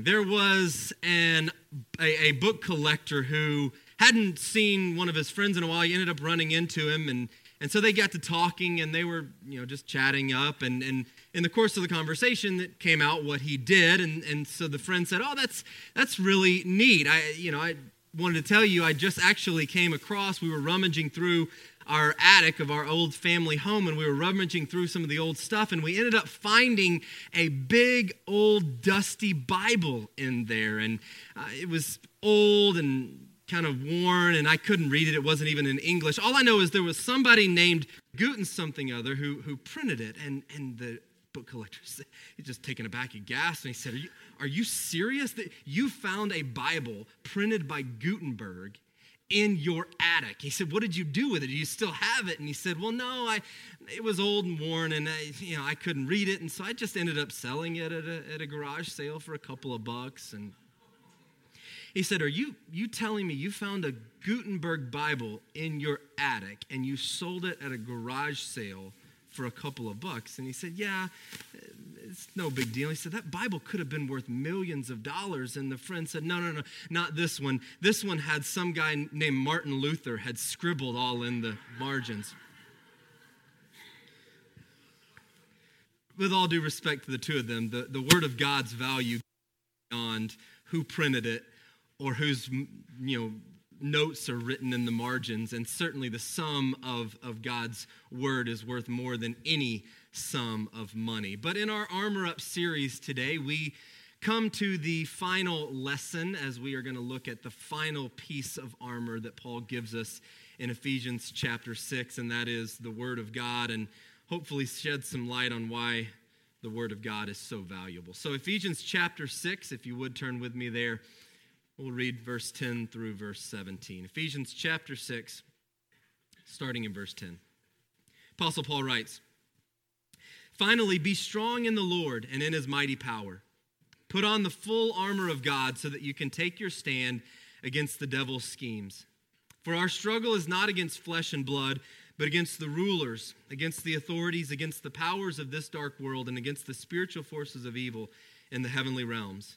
morning. There was an, a, a, book collector who hadn't seen one of his friends in a while. He ended up running into him, and, and so they got to talking, and they were you know just chatting up. And, and in the course of the conversation, it came out what he did, and, and so the friend said, "Oh, that's that's really neat. I you know I wanted to tell you I just actually came across. We were rummaging through our attic of our old family home and we were rummaging through some of the old stuff and we ended up finding a big old dusty bible in there. And uh, it was old and kind of worn and i couldn't read it. It wasn't even in english. All i know is there was somebody named Guten something other who, who printed it and, and the book collector he's just taken aback. And gasped and he said are you, are you serious? That you found a bible printed by gutenberg in your attic. He said, What did you do with it? Do you still have it? And he said, Well, no, I, it was old and worn and I, you know, I couldn't read it. And so I just ended up selling it at a, at a garage sale for a couple of bucks. And he said, Are you, you telling me you found a Gutenberg Bible in your attic and you sold it at a garage sale for a couple of bucks? And he said, Yeah, it's no big deal. He said, That Bible could have been worth millions of dollars. And the friend said, No, no, no, not this one. This one had some guy named Martin Luther had scribbled all in the margins. With all due respect to the two of them, the, the Word of God's value beyond who printed it or whose you know notes are written in the margins and certainly the sum of, of god's word is worth more than any sum of money. But in our Armor Up series today, we come to the final lesson as we are going to look at the final piece of armor that Paul gives us in Ephesians chapter 6, and that is the Word of God, and hopefully shed some light on why the Word of God is so valuable. So, Ephesians chapter 6, if you would turn with me there, we'll read verse 10 through verse 17. Ephesians chapter 6, starting in verse 10. Apostle Paul writes, Finally, be strong in the Lord and in his mighty power. Put on the full armor of God so that you can take your stand against the devil's schemes. For our struggle is not against flesh and blood, but against the rulers, against the authorities, against the powers of this dark world, and against the spiritual forces of evil in the heavenly realms.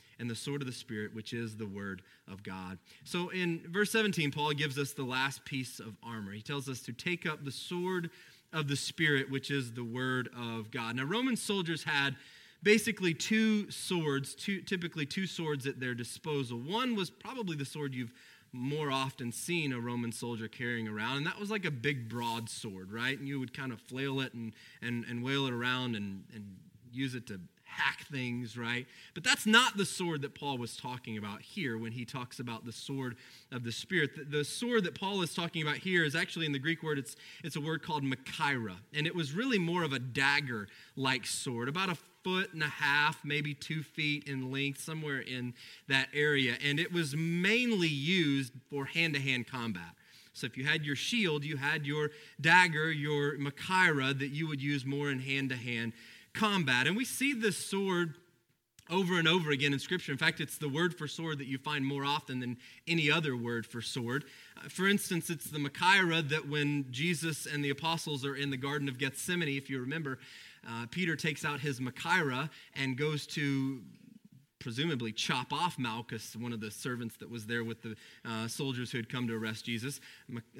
and the sword of the Spirit, which is the word of God. So in verse 17, Paul gives us the last piece of armor. He tells us to take up the sword of the Spirit, which is the word of God. Now, Roman soldiers had basically two swords, two, typically two swords at their disposal. One was probably the sword you've more often seen a Roman soldier carrying around, and that was like a big broadsword, right? And you would kind of flail it and, and, and wail it around and, and use it to hack things, right? But that's not the sword that Paul was talking about here when he talks about the sword of the Spirit. The, the sword that Paul is talking about here is actually in the Greek word, it's, it's a word called machaira, and it was really more of a dagger like sword, about a foot and a half, maybe two feet in length, somewhere in that area. And it was mainly used for hand to hand combat. So if you had your shield, you had your dagger, your machaira that you would use more in hand to hand combat. And we see this sword over and over again in Scripture. In fact, it's the word for sword that you find more often than any other word for sword. Uh, for instance, it's the machaira that when Jesus and the apostles are in the Garden of Gethsemane, if you remember, uh, Peter takes out his Machaira and goes to presumably chop off Malchus, one of the servants that was there with the uh, soldiers who had come to arrest Jesus.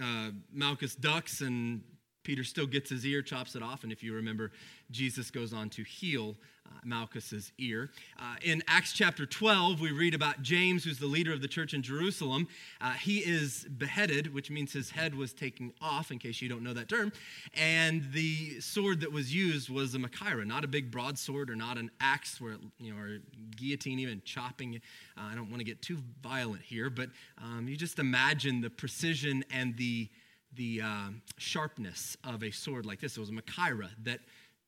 Uh, Malchus ducks and Peter still gets his ear, chops it off, and if you remember, Jesus goes on to heal uh, Malchus's ear. Uh, in Acts chapter 12, we read about James, who's the leader of the church in Jerusalem. Uh, he is beheaded, which means his head was taken off, in case you don't know that term. And the sword that was used was a machaira, not a big broadsword or not an axe, where you know, or guillotine, even chopping. Uh, I don't want to get too violent here, but um, you just imagine the precision and the the uh, sharpness of a sword like this. It was a machaira that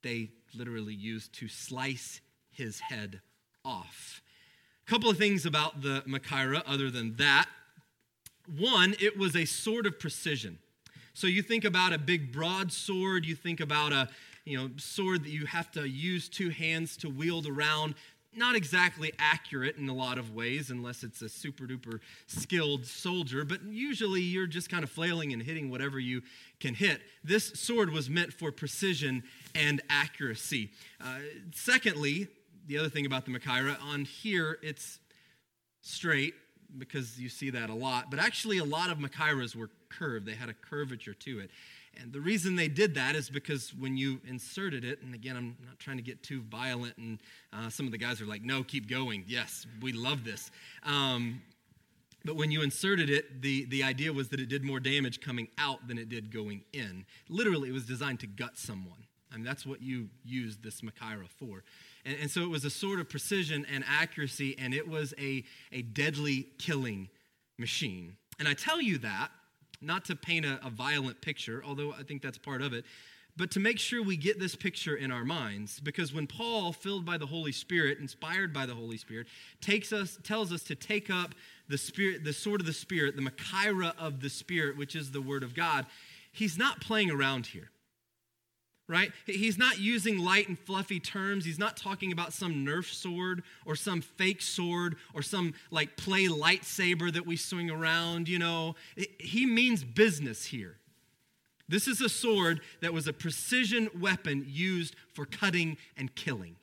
they literally used to slice his head off. A couple of things about the machaira other than that. One, it was a sword of precision. So you think about a big broadsword, you think about a you know sword that you have to use two hands to wield around. Not exactly accurate in a lot of ways, unless it's a super duper skilled soldier, but usually you're just kind of flailing and hitting whatever you can hit. This sword was meant for precision and accuracy. Uh, secondly, the other thing about the Machaira, on here it's straight because you see that a lot, but actually a lot of Machairas were curved. They had a curvature to it. And the reason they did that is because when you inserted it, and again, I'm not trying to get too violent, and uh, some of the guys are like, no, keep going. Yes, we love this. Um, but when you inserted it, the, the idea was that it did more damage coming out than it did going in. Literally, it was designed to gut someone. I mean, that's what you used this Machaira for. And, and so it was a sort of precision and accuracy, and it was a, a deadly killing machine. And I tell you that not to paint a, a violent picture, although I think that's part of it, but to make sure we get this picture in our minds because when paul filled by the holy spirit inspired by the holy spirit takes us tells us to take up the spirit the sword of the spirit the machaira of the spirit which is the word of god he's not playing around here right? He's not using light and fluffy terms. He's not talking about some Nerf sword or some fake sword or some like play lightsaber that we swing around, you know. He means business here. This is a sword that was a precision weapon used for cutting and killing.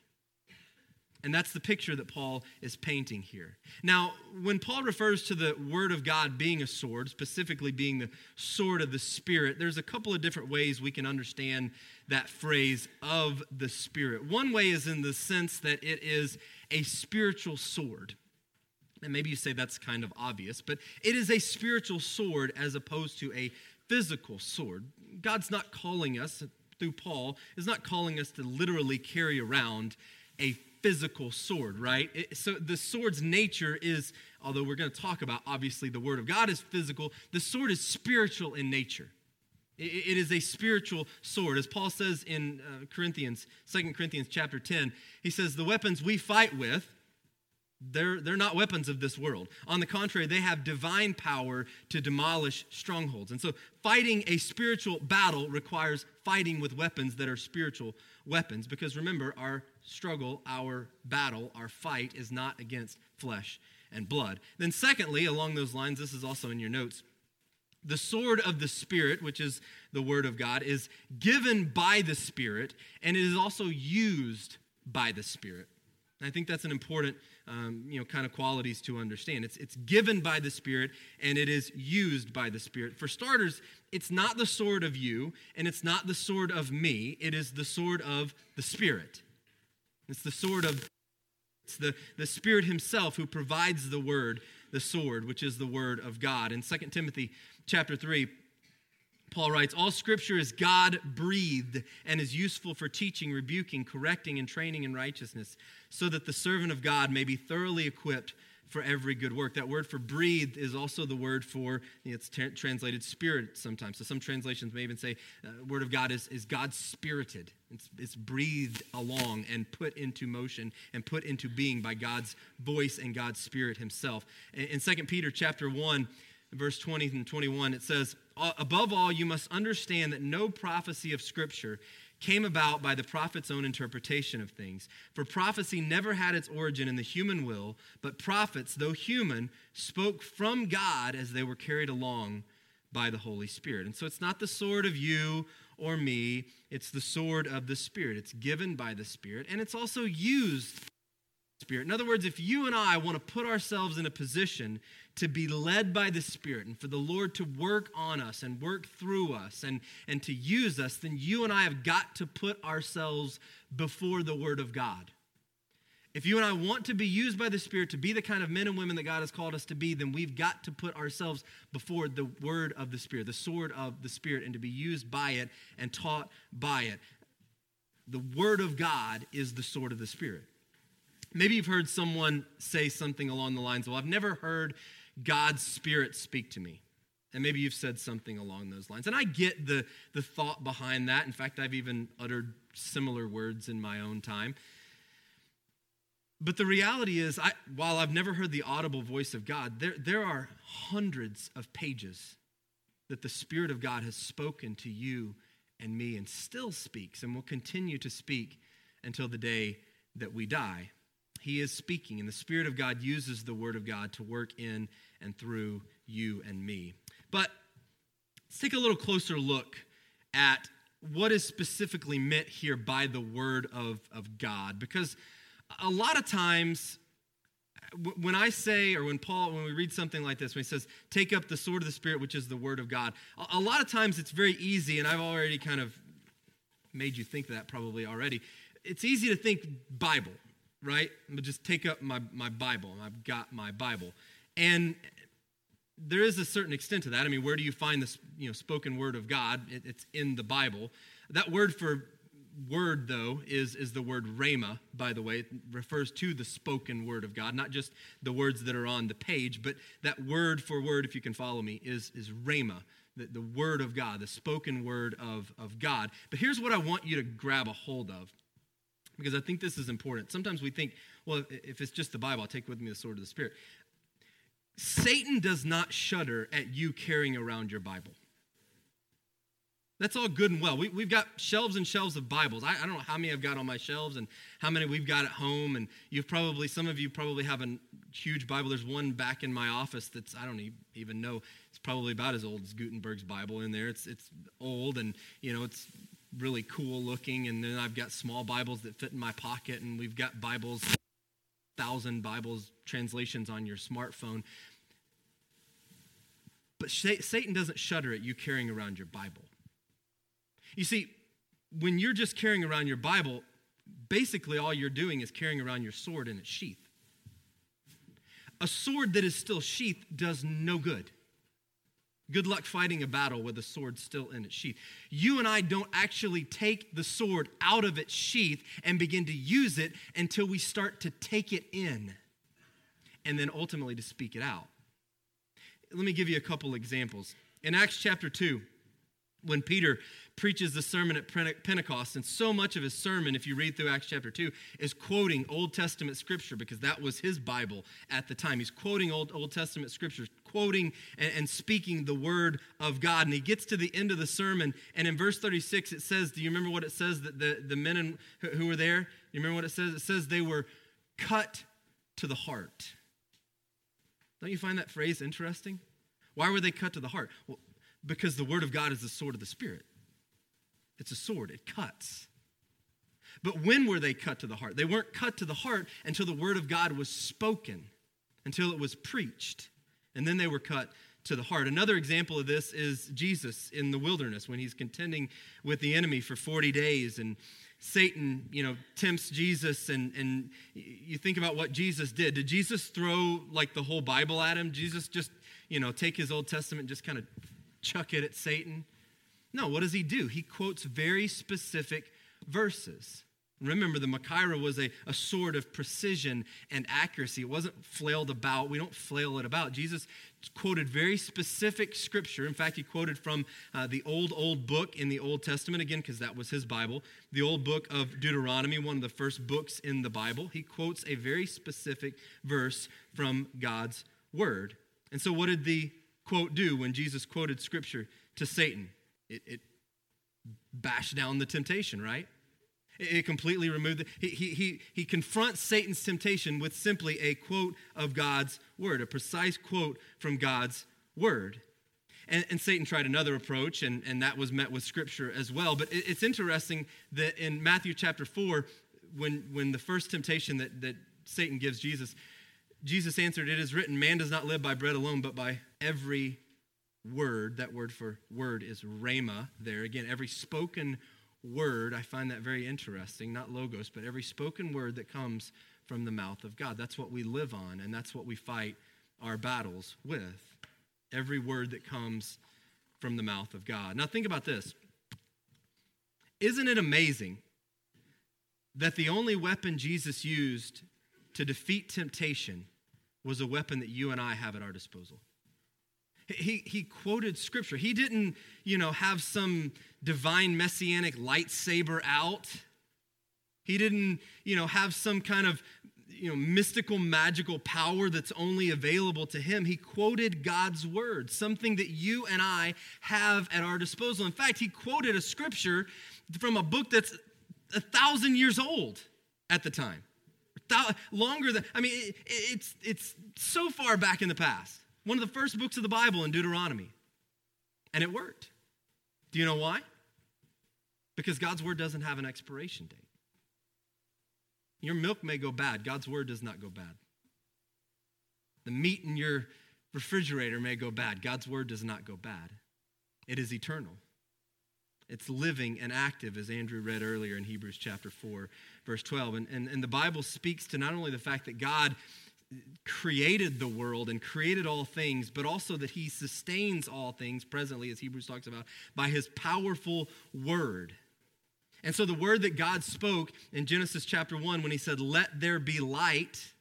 And that's the picture that Paul is painting here. Now, when Paul refers to the Word of God being a sword, specifically being the sword of the Spirit, there's a couple of different ways we can understand that phrase of the Spirit. One way is in the sense that it is a spiritual sword. And maybe you say that's kind of obvious, but it is a spiritual sword as opposed to a physical sword. God's not calling us, through Paul, is not calling us to literally carry around a physical sword, right? It, so the sword's nature is, although we're going to talk about, obviously, the word of God is physical, the sword is spiritual in nature. it, it is a spiritual sword. As Paul says in uh, Corinthians, 2 Corinthians chapter 10, he says, The weapons we fight with, they're, they're not weapons of this world. On the contrary, they have divine power to demolish strongholds. And so, fighting a spiritual battle requires fighting with weapons that are spiritual weapons. Because remember, our struggle, our battle, our fight is not against flesh and blood. Then, secondly, along those lines, this is also in your notes. The sword of the Spirit, which is the Word of God, is given by the Spirit and it is also used by the Spirit. And I think that's an important, um, you know, kind of qualities to understand. It's, it's given by the Spirit and it is used by the Spirit. For starters, it's not the sword of you and it's not the sword of me. It is the sword of the Spirit. It's the sword of, it's the, the Spirit Himself who provides the word, the sword, which is the word of God. In 2 Timothy chapter 3, Paul writes, All scripture is God breathed and is useful for teaching, rebuking, correcting, and training in righteousness, so that the servant of God may be thoroughly equipped for every good work. That word for breathed is also the word for, it's t- translated spirit sometimes. So some translations may even say, uh, word of God is, is God spirited. It's, it's breathed along and put into motion and put into being by God's voice and God's spirit himself. In, in 2 Peter chapter 1, verse 20 and 21, it says, Above all, you must understand that no prophecy of Scripture came about by the prophet's own interpretation of things. For prophecy never had its origin in the human will, but prophets, though human, spoke from God as they were carried along by the Holy Spirit. And so it's not the sword of you or me, it's the sword of the Spirit. It's given by the Spirit, and it's also used Spirit. In other words, if you and I want to put ourselves in a position to be led by the Spirit and for the Lord to work on us and work through us and, and to use us, then you and I have got to put ourselves before the Word of God. If you and I want to be used by the Spirit to be the kind of men and women that God has called us to be, then we've got to put ourselves before the Word of the Spirit, the sword of the Spirit, and to be used by it and taught by it. The Word of God is the sword of the Spirit. Maybe you've heard someone say something along the lines, Well, I've never heard God's Spirit speak to me. And maybe you've said something along those lines. And I get the, the thought behind that. In fact, I've even uttered similar words in my own time. But the reality is, I, while I've never heard the audible voice of God, there, there are hundreds of pages that the Spirit of God has spoken to you and me and still speaks and will continue to speak until the day that we die. He is speaking, and the Spirit of God uses the Word of God to work in and through you and me. But let's take a little closer look at what is specifically meant here by the Word of, of God. Because a lot of times, when I say, or when Paul, when we read something like this, when he says, take up the sword of the Spirit, which is the Word of God, a lot of times it's very easy, and I've already kind of made you think that probably already. It's easy to think Bible, right? I'm gonna just take up my, my Bible. I've got my Bible. And there is a certain extent to that. I mean, where do you find this you know, spoken word of God? It, it's in the Bible. That word for word, though, is, is the word rhema, by the way. It refers to the spoken word of God, not just the words that are on the page, but that word for word, if you can follow me, is, is rhema, the, the word of God, the spoken word of, of God. But here's what I want you to grab a hold of because I think this is important. Sometimes we think, well, if it's just the Bible, I'll take with me the sword of the Spirit. Satan does not shudder at you carrying around your Bible. That's all good and well. We, have got shelves and shelves of Bibles. I, I, don't know how many I've got on my shelves and how many we've got at home. And you've probably, some of you probably have a huge Bible. There's one back in my office that's, I don't even know, it's probably about as old as Gutenberg's Bible in there. It's, it's old and, you know, it's really cool looking. And then I've got small Bibles that fit in my pocket, and we've got Bibles, thousand Bibles translations on your smartphone. But Satan doesn't shudder at you carrying around your Bible. You see, when you're just carrying around your Bible, basically all you're doing is carrying around your sword in its sheath. A sword that is still sheathed does no good. Good luck fighting a battle with a sword still in its sheath. You and I don't actually take the sword out of its sheath and begin to use it until we start to take it in and then ultimately to speak it out. Let me give you a couple examples. In Acts chapter 2, when Peter preaches the sermon at Pentecost, and so much of his sermon, if you read through Acts chapter 2, is quoting Old Testament scripture because that was his Bible at the time. He's quoting Old, Old Testament scriptures, quoting and, and speaking the word of God. And he gets to the end of the sermon, and in verse 36, it says, Do you remember what it says that the, the men in, who were there? You remember what it says? It says they were cut to the heart. Don't you find that phrase interesting? Why were they cut to the heart? Well, because the word of God is the sword of the Spirit. It's a sword, it cuts. But when were they cut to the heart? They weren't cut to the heart until the word of God was spoken, until it was preached. And then they were cut to the heart. Another example of this is Jesus in the wilderness when he's contending with the enemy for 40 days and Satan, you know, tempts Jesus and and you think about what Jesus did. Did Jesus throw like the whole Bible at him? Jesus just, you know, take his Old Testament and just kind of chuck it at Satan? No, what does he do? He quotes very specific verses. Remember, the Machaira was a, a sword of precision and accuracy. It wasn't flailed about. We don't flail it about. Jesus quoted very specific scripture. In fact, he quoted from uh, the old, old book in the Old Testament, again, because that was his Bible, the old book of Deuteronomy, one of the first books in the Bible. He quotes a very specific verse from God's word. And so, what did the quote do when Jesus quoted scripture to Satan? It, it bashed down the temptation, right? It, it completely removed he, he, he, he confronts Satan's temptation with simply a quote of God's word, a precise quote from God's word. And, and, Satan tried another approach, and, and that was met with scripture as well. But it, it's interesting that in Matthew chapter 4, when, when the first temptation that, that Satan gives Jesus, Jesus answered, It is written, man does not live by bread alone, but by every word. That word for word is rhema there. Again, every spoken word, I find that very interesting, not logos, but every spoken word that comes from the mouth of God. That's what we live on, and that's what we fight our battles with. Every word that comes from the mouth of God. Now, think about this. Isn't it amazing that the only weapon Jesus used to defeat temptation was a weapon that you and I have at our disposal. He, he quoted scripture. He didn't, you know, have some divine messianic lightsaber out. He didn't, you know, have some kind of you know, mystical, magical power that's only available to him. He quoted God's word, something that you and I have at our disposal. In fact, he quoted a scripture from a book that's a thousand years old at the time. Longer than, I mean, it's, it's so far back in the past. One of the first books of the Bible in Deuteronomy. And it worked. Do you know why? Because God's word doesn't have an expiration date. Your milk may go bad, God's word does not go bad. The meat in your refrigerator may go bad, God's word does not go bad. It is eternal. It's living and active, as Andrew read earlier in Hebrews chapter 4, verse 12. And, and, and the Bible speaks to not only the fact that God created the world and created all things, but also that he sustains all things presently, as Hebrews talks about, by his powerful word. And so the word that God spoke in Genesis chapter 1 when he said, Let there be light,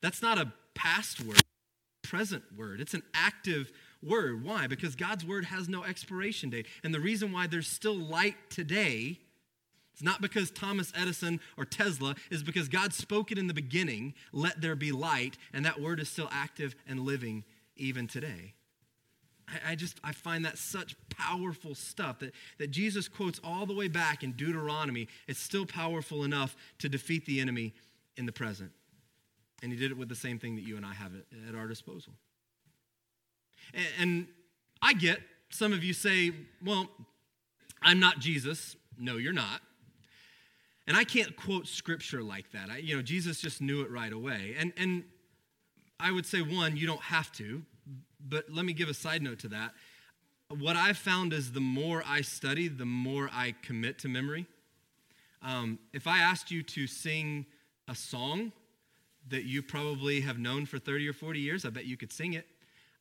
that's not a past word, present word. It's an active word. Why? Because God's word has no expiration date. And the reason why there's still light today it's not because Thomas Edison or Tesla, is because God spoke it in the beginning, let there be light, and that word is still active and living even today. I, I just, I find that such powerful stuff that, that Jesus quotes all the way back in Deuteronomy. It's still powerful enough to defeat the enemy in the present. And he did it with the same thing that you and I have at, at our disposal. And, and I get some of you say, well, I'm not Jesus. No, you're not. And I can't quote scripture like that. I, you know, Jesus just knew it right away. And, and I would say, one, you don't have to, but let me give a side note to that. What I've found is the more I study, the more I commit to memory. Um, if I asked you to sing a song that you probably have known for 30 or 40 years, I bet you could sing it.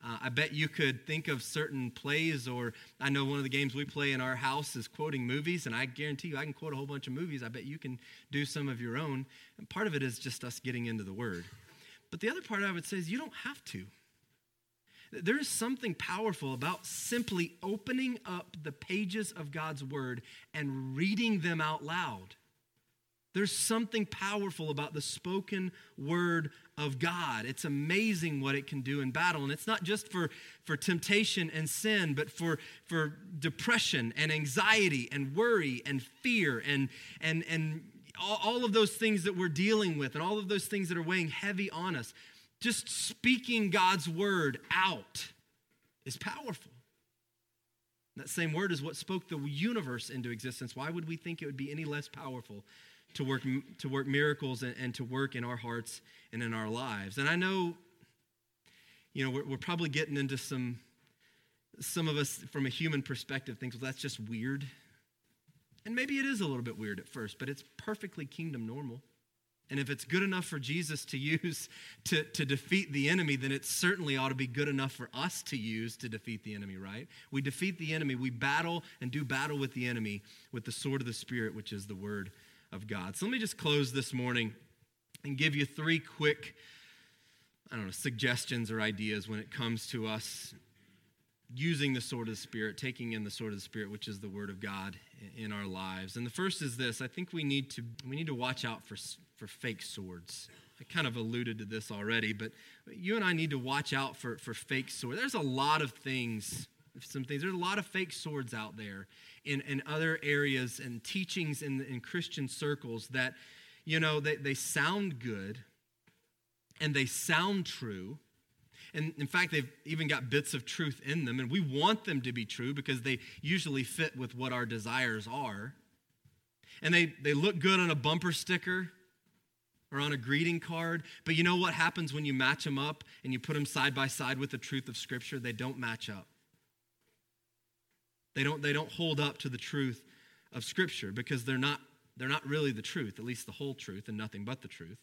Uh, I bet you could think of certain plays, or I know one of the games we play in our house is quoting movies, and I guarantee you I can quote a whole bunch of movies. I bet you can do some of your own. And part of it is just us getting into the Word. But the other part I would say is you don't have to. There is something powerful about simply opening up the pages of God's Word and reading them out loud. There's something powerful about the spoken word of God. It's amazing what it can do in battle. And it's not just for, for temptation and sin, but for, for depression and anxiety and worry and fear and, and, and all, of those things that we're dealing with and all of those things that are weighing heavy on us. Just speaking God's word out is powerful. That same word is what spoke the universe into existence. Why would we think it would be any less powerful to work, to work miracles and, and to work in our hearts and in our lives. And I know, you know, we're, we're probably getting into some, some of us from a human perspective think, well, that's just weird. And maybe it is a little bit weird at first, but it's perfectly kingdom normal. And if it's good enough for Jesus to use to, to defeat the enemy, then it certainly ought to be good enough for us to use to defeat the enemy, right? We defeat the enemy, we battle and do battle with the enemy with the sword of the Spirit, which is the word of God. So let me just close this morning and give you three quick, I don't know, suggestions or ideas when it comes to us using the sword of the Spirit, taking in the sword of the Spirit, which is the Word of God in our lives. And the first is this: I think we need to we need to watch out for for fake swords. I kind of alluded to this already, but you and I need to watch out for for fake swords. There's a lot of things, some things. There's a lot of fake swords out there, in, in other areas and teachings in, in Christian circles that, you know, they, they sound good and they sound true. And in fact, they've even got bits of truth in them, and we want them to be true because they usually fit with what our desires are. And they, they look good on a bumper sticker or on a greeting card, but you know what happens when you match them up and you put them side by side with the truth of Scripture? They don't match up. They don't, they don't hold up to the truth of Scripture because they're not, they're not really the truth, at least the whole truth and nothing but the truth.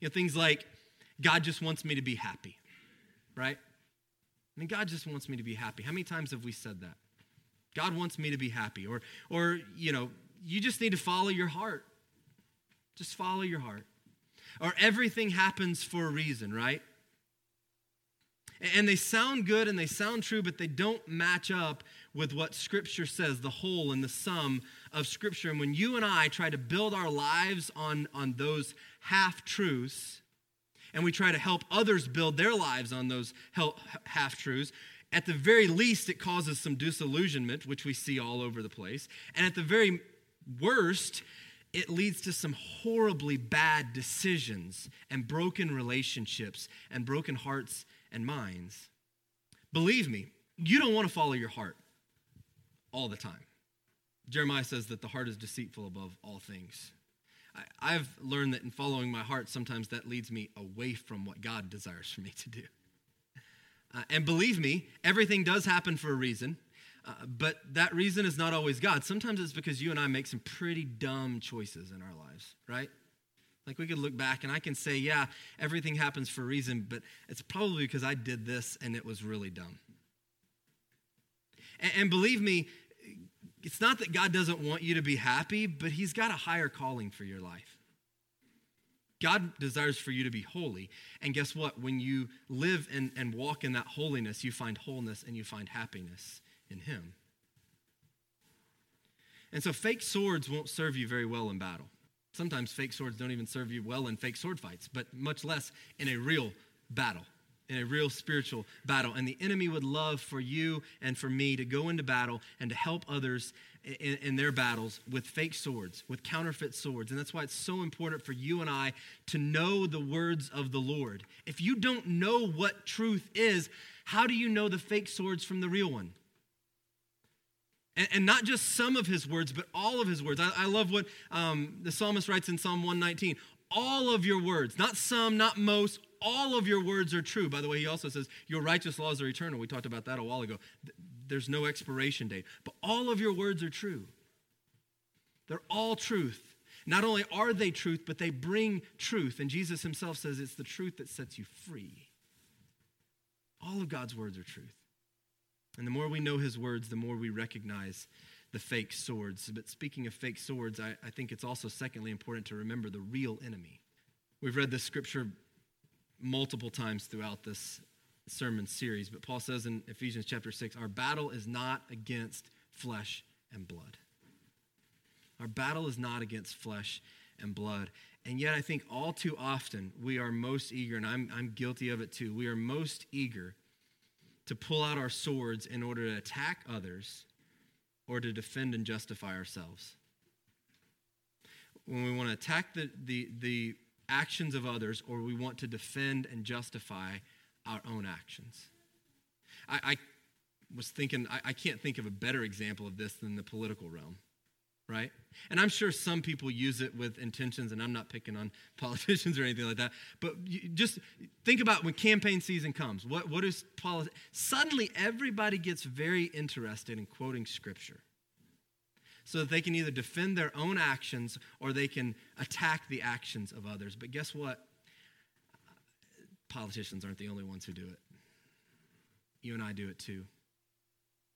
You know, things like, God just wants me to be happy, right? I mean, God just wants me to be happy. How many times have we said that? God wants me to be happy. Or, or you know, you just need to follow your heart. Just follow your heart. Or everything happens for a reason, right? And they sound good and they sound true, but they don't match up with what Scripture says, the whole and the sum of Scripture. And when you and I try to build our lives on, on those half truths, and we try to help others build their lives on those half truths, at the very least, it causes some disillusionment, which we see all over the place. And at the very worst, it leads to some horribly bad decisions and broken relationships and broken hearts and minds. Believe me, you don't want to follow your heart all the time. Jeremiah says that the heart is deceitful above all things. I, have learned that in following my heart, sometimes that leads me away from what God desires for me to do. Uh, and believe me, everything does happen for a reason, uh, but that reason is not always God. Sometimes it's because you and I make some pretty dumb choices in our lives, right? Like we could look back and I can say, yeah, everything happens for a reason, but it's probably because I did this and it was really dumb. And, and believe me, it's not that God doesn't want you to be happy, but He's got a higher calling for your life. God desires for you to be holy. And guess what? When you live and, and walk in that holiness, you find wholeness and you find happiness in Him. And so fake swords won't serve you very well in battle. Sometimes fake swords don't even serve you well in fake sword fights, but much less in a real battle in a real spiritual battle. And the enemy would love for you and for me to go into battle and to help others in, in, their battles with fake swords, with counterfeit swords. And that's why it's so important for you and I to know the words of the Lord. If you don't know what truth is, how do you know the fake swords from the real one? And, not just some of his words, but all of his words. I, I love what um, the psalmist writes in Psalm 119 all of your words, not some, not most, all of your words are true. By the way, he also says, Your righteous laws are eternal. We talked about that a while ago. There's no expiration date. But all of your words are true. They're all truth. Not only are they truth, but they bring truth. And Jesus himself says it's the truth that sets you free. All of God's words are truth. And the more we know his words, the more we recognize the fake swords. But speaking of fake swords, I, I think it's also, secondly, important to remember the real enemy. We've read this scripture multiple times throughout this sermon series, but Paul says in Ephesians chapter 6 our battle is not against flesh and blood. Our battle is not against flesh and blood. And yet, I think all too often we are most eager, and I'm, I'm guilty of it too, we are most eager to pull out our swords in order to attack others or to defend and justify ourselves. When we want to attack the, the, the actions of others or we want to defend and justify our own actions. I, I was thinking, I, I can't think of a better example of this than the political realm, right? And I'm sure some people use it with intentions, and I'm not picking on politicians or anything like that. But just think about when campaign season comes. What, what is politics? Suddenly, everybody gets very interested in quoting scripture so that they can either defend their own actions or they can attack the actions of others. But guess what? Politicians aren't the only ones who do it. You and I do it too.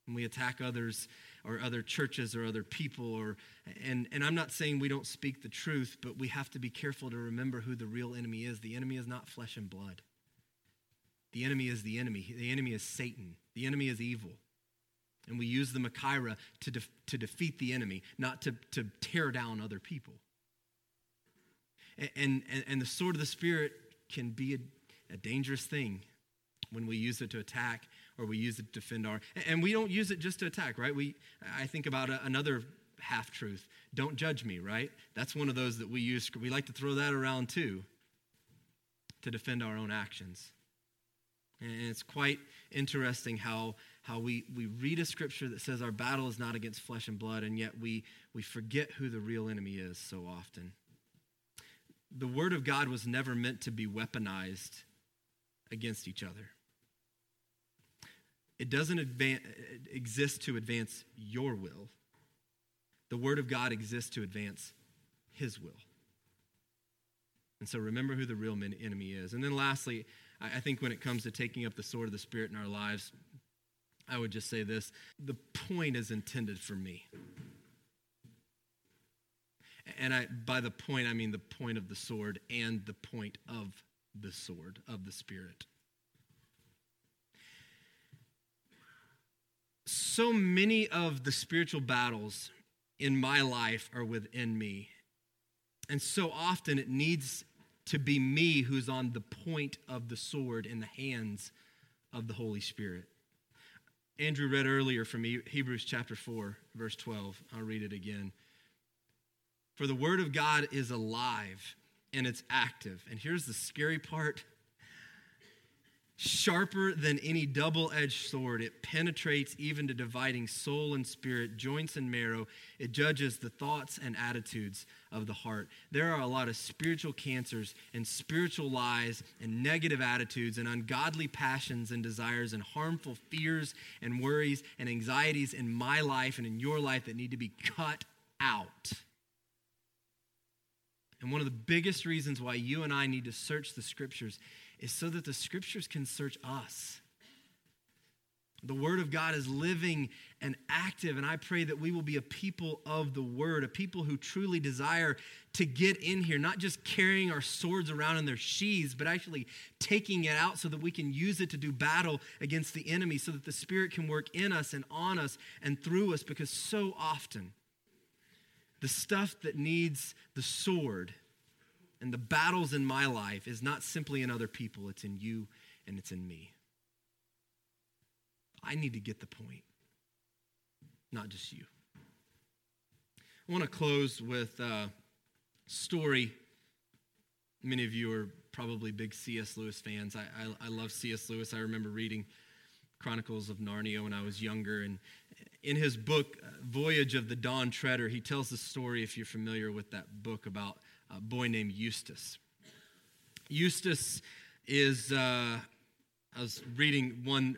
We attack others or other churches or other people or and, and I'm not saying we don't speak the truth, but we have to be careful to remember who the real enemy is. The enemy is not flesh and blood. The enemy is the enemy. The enemy is Satan. The enemy is evil. And we use the Machaira to, de- to defeat the enemy, not to, to tear down other people. And, and, and the sword of the Spirit can be a, a dangerous thing when we use it to attack or we use it to defend our and we don't use it just to attack right? We i think about a, another half truth don't judge me right? That's one of those that we use we like to throw that around too to defend our own actions. And it's quite interesting how how we, we read a scripture that says our battle is not against flesh and blood, and yet we, we forget who the real enemy is so often. The Word of God was never meant to be weaponized against each other. It doesn't exist to advance your will. The Word of God exists to advance His will. And so remember who the real enemy is. And then lastly, I think when it comes to taking up the sword of the Spirit in our lives, I would just say this the point is intended for me. And I, by the point, I mean the point of the sword and the point of the sword of the Spirit. so many of the spiritual battles in my life are within me. And so often it needs to be me who's on the point of the sword in the hands of the Holy Spirit. Andrew read earlier from Hebrews chapter 4, verse 12. I'll read it again. For the word of God is alive and it's active. And here's the scary part sharper than any double edged sword. It penetrates even to dividing soul and spirit, joints and marrow. It judges the thoughts and attitudes of the heart. There are a lot of spiritual cancers and spiritual lies and negative attitudes and ungodly passions and desires and harmful fears and worries and anxieties in my life and in your life that need to be cut out. And one of the biggest reasons why you and I need to search the scriptures is so that the scriptures can search us. The Word of God is living and active, and I pray that we will be a people of the Word, a people who truly desire to get in here, not just carrying our swords around in their sheaths, but actually taking it out so that we can use it to do battle against the enemy, so that the Spirit can work in us and on us and through us, because so often the stuff that needs the sword and the battles in my life is not simply in other people, it's in you and it's in me. I need to get the point, not just you. I want to close with a story. Many of you are probably big C.S. Lewis fans. I, I, I love C.S. Lewis. I remember reading Chronicles of Narnia when I was younger. And in his book, Voyage of the Dawn Treader, he tells the story, if you're familiar with that book, about a boy named Eustace. Eustace is, uh, I was reading one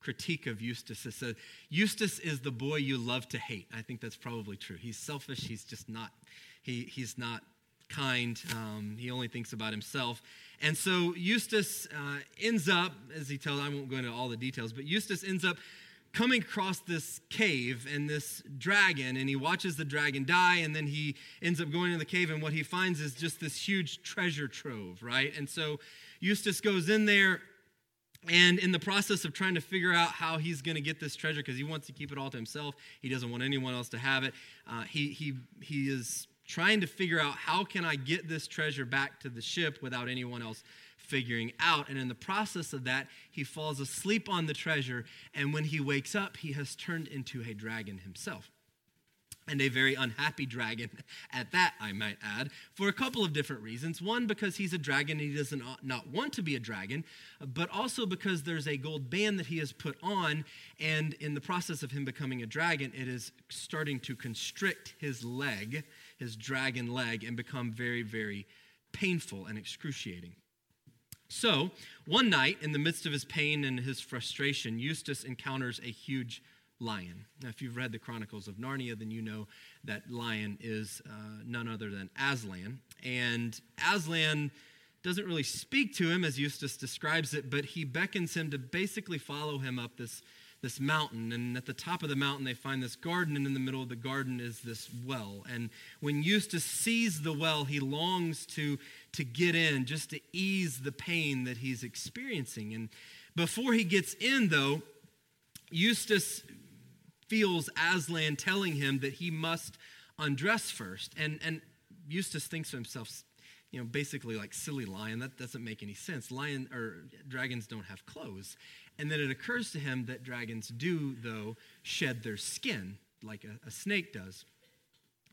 critique of Eustace. It said, Eustace is the boy you love to hate. I think that's probably true. He's selfish. He's just not, he, he's not kind. Um, he only thinks about himself. And so Eustace uh, ends up, as he tells, I won't go into all the details, but Eustace ends up coming across this cave and this dragon, and he watches the dragon die, and then he ends up going in the cave, and what he finds is just this huge treasure trove, right? And so Eustace goes in there, and in the process of trying to figure out how he's going to get this treasure, because he wants to keep it all to himself, he doesn't want anyone else to have it. Uh, he, he, he is trying to figure out how can I get this treasure back to the ship without anyone else figuring out. And in the process of that, he falls asleep on the treasure. And when he wakes up, he has turned into a dragon himself. And a very unhappy dragon at that, I might add, for a couple of different reasons. One, because he's a dragon and he doesn't not want to be a dragon, but also because there's a gold band that he has put on, and in the process of him becoming a dragon, it is starting to constrict his leg, his dragon leg, and become very, very painful and excruciating. So, one night, in the midst of his pain and his frustration, Eustace encounters a huge lion. Now, if you've read the Chronicles of Narnia, then you know that lion is uh, none other than Aslan. And Aslan doesn't really speak to him as Eustace describes it, but he beckons him to basically follow him up this this mountain, and at the top of the mountain, they find this garden, and in the middle of the garden is this well. And when Eustace sees the well, he longs to, to get in just to ease the pain that he's experiencing. And before he gets in, though, Eustace feels Aslan telling him that he must undress first. And, and Eustace thinks to himself, you know, basically like silly lion, that doesn't make any sense. Lion or dragons don't have clothes. And then it occurs to him that dragons do, though, shed their skin like a, a snake does.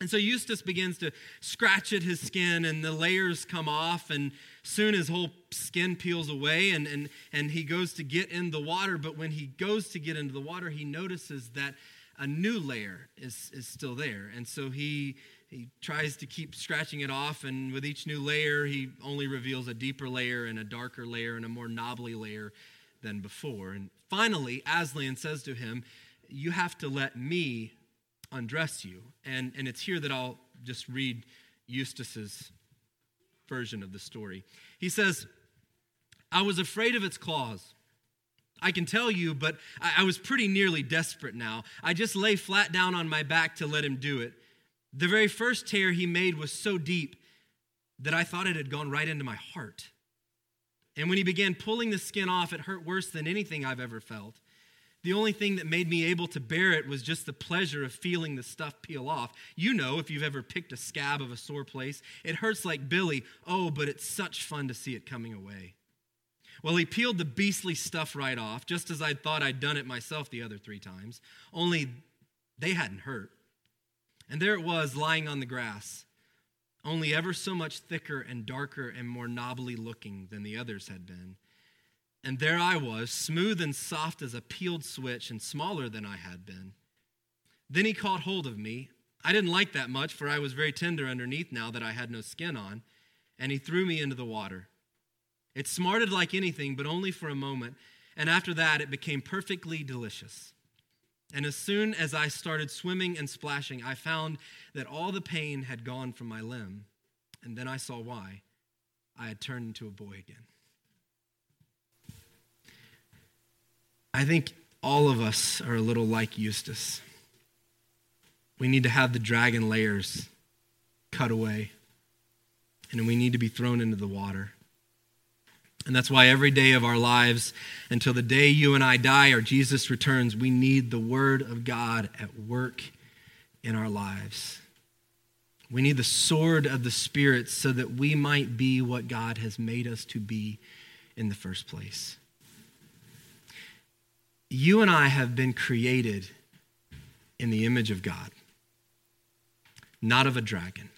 And so Eustace begins to scratch at his skin, and the layers come off, and soon his whole skin peels away, and, and, and he goes to get in the water. But when he goes to get into the water, he notices that a new layer is, is still there. And so he, he tries to keep scratching it off, and with each new layer, he only reveals a deeper layer, and a darker layer, and a more knobbly layer than before. And finally, Aslan says to him, You have to let me undress you. And, and it's here that I'll just read Eustace's version of the story. He says, I was afraid of its claws. I can tell you, but I, I was pretty nearly desperate now. I just lay flat down on my back to let him do it. The very first tear he made was so deep that I thought it had gone right into my heart. And when he began pulling the skin off, it hurt worse than anything I've ever felt. The only thing that made me able to bear it was just the pleasure of feeling the stuff peel off. You know, if you've ever picked a scab of a sore place, it hurts like Billy. Oh, but it's such fun to see it coming away. Well, he peeled the beastly stuff right off, just as I'd thought I'd done it myself the other three times, only they hadn't hurt. And there it was, lying on the grass, only ever so much thicker and darker and more knobbly looking than the others had been. And there I was, smooth and soft as a peeled switch and smaller than I had been. Then he caught hold of me. I didn't like that much, for I was very tender underneath now that I had no skin on, and he threw me into the water. It smarted like anything, but only for a moment, and after that it became perfectly delicious. And as soon as I started swimming and splashing, I found that all the pain had gone from my limb, and then I saw why. I had turned into a boy again. I think all of us are a little like Eustace. We need to have the dragon layers cut away, and we need to be thrown into the water. And that's why every day of our lives, until the day you and I die or Jesus returns, we need the Word of God at work in our lives. We need the sword of the Spirit so that we might be what God has made us to be in the first place you and I have been created in the image of God, not of a dragon.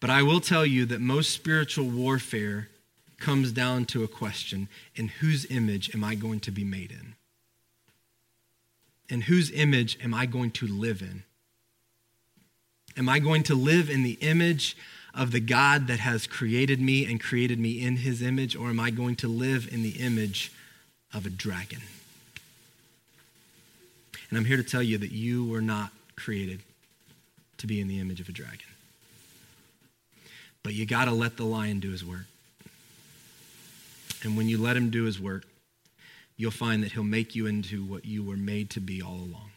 But I will tell you that most spiritual warfare comes down to a question in whose image am I going to be made in? In whose image am I going to live in? Am I going to live in the image of the God that has created me and created me in his image, or am I going to live in the image of a dragon? And I'm here to tell you that you were not created to be in the image of a dragon. But you got to let the lion do his work. And when you let him do his work, you'll find that he'll make you into what you were made to be all along.